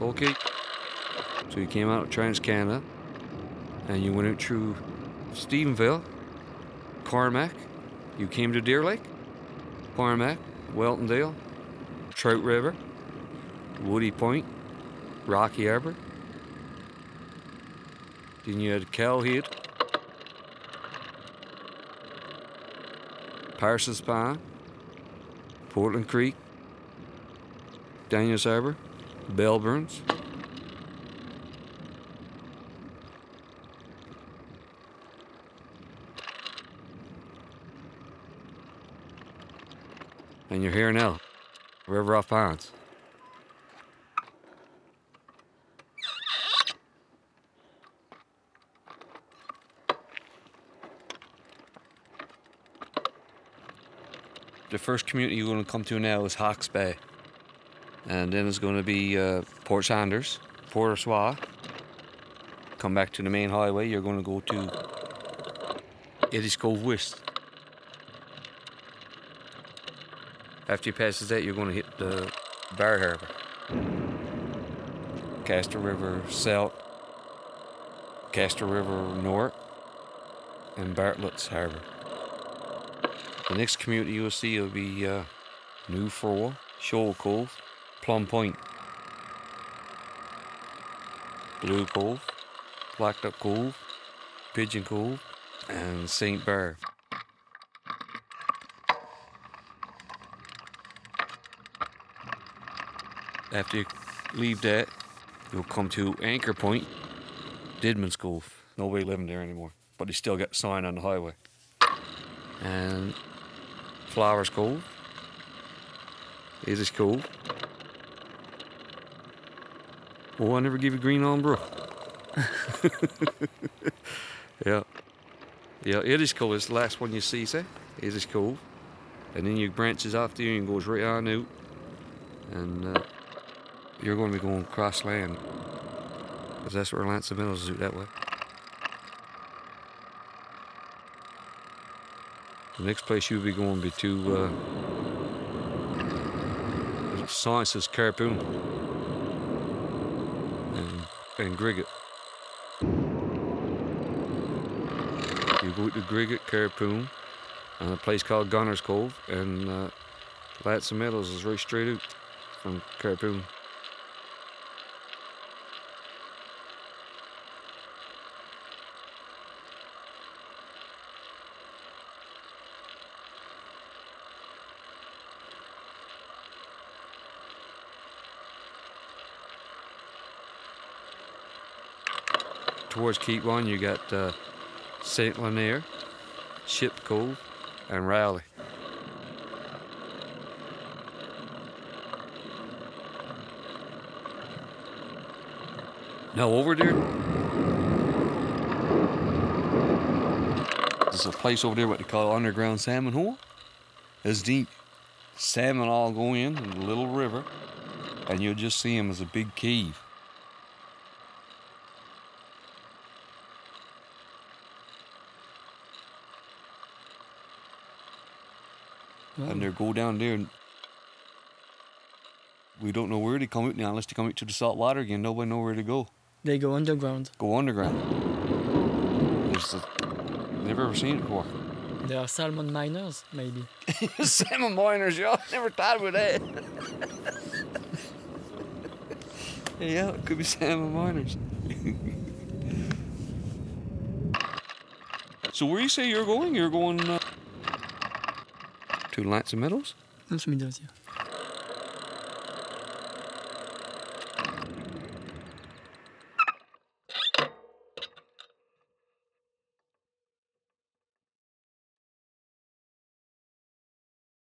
Okay. So you came out of Trans Canada and you went out through Stephenville, Cormack, You came to Deer Lake, Cormack, Wiltondale, Trout River, Woody Point, Rocky Harbor. Then you had Cow Head, Parsons Pond, Portland Creek, Daniels Bellburns. And you're here now, River of Ponds. The first community you're going to come to now is Hawke's Bay. And then it's going to be uh, Port Saunders, Port Swa. Come back to the main highway, you're going to go to Eddie's Cove West. After you pass that, you're going to hit the Bar Harbor. Castor River South, Castor River North, and Bartlett's Harbor. The next community you'll see will be uh, New Froe, Shoal Cove, Plum Point, Blue Cove, Black Duck Cove, Pigeon Cove, and St. Barbe. After you leave that, you'll come to Anchor Point, Didman's Cove. Nobody living there anymore, but they still got sign on the highway. And Flowers Cove, Easish Cove. Oh, I never give you Green on Brook. yeah. Yeah, Cove is the last one you see, say? It is cool. And then you branches off there and goes right on out. And uh, you're going to be going cross land. Because that's where L'Anse aux Meadows is out that way. The next place you'll be going be to uh, Sciences Carpoon and, Griquet. You go to Griquet, Quirpon, and a place called Gunner's Cove, and uh, L'Anse aux Meadows is right straight out from Quirpon. Towards Keep One, you got uh, St. Lunaire, Ship Cove, and Raleigh. Now over there, there's a place over there what they call underground salmon hole. It's deep. Salmon all go in in the little river, and you'll just see them as a big cave. And they go down there and we don't know where they come out now unless they come out to the salt water again. Nobody know where to go. They go underground. Go underground. It's never ever seen it before. They are salmon miners, maybe. Salmon miners, y'all. Never thought about that. yeah, it could be salmon miners. so where you say you're going? You're going uh, to L'Anse aux Meadows? That's me, does, yeah.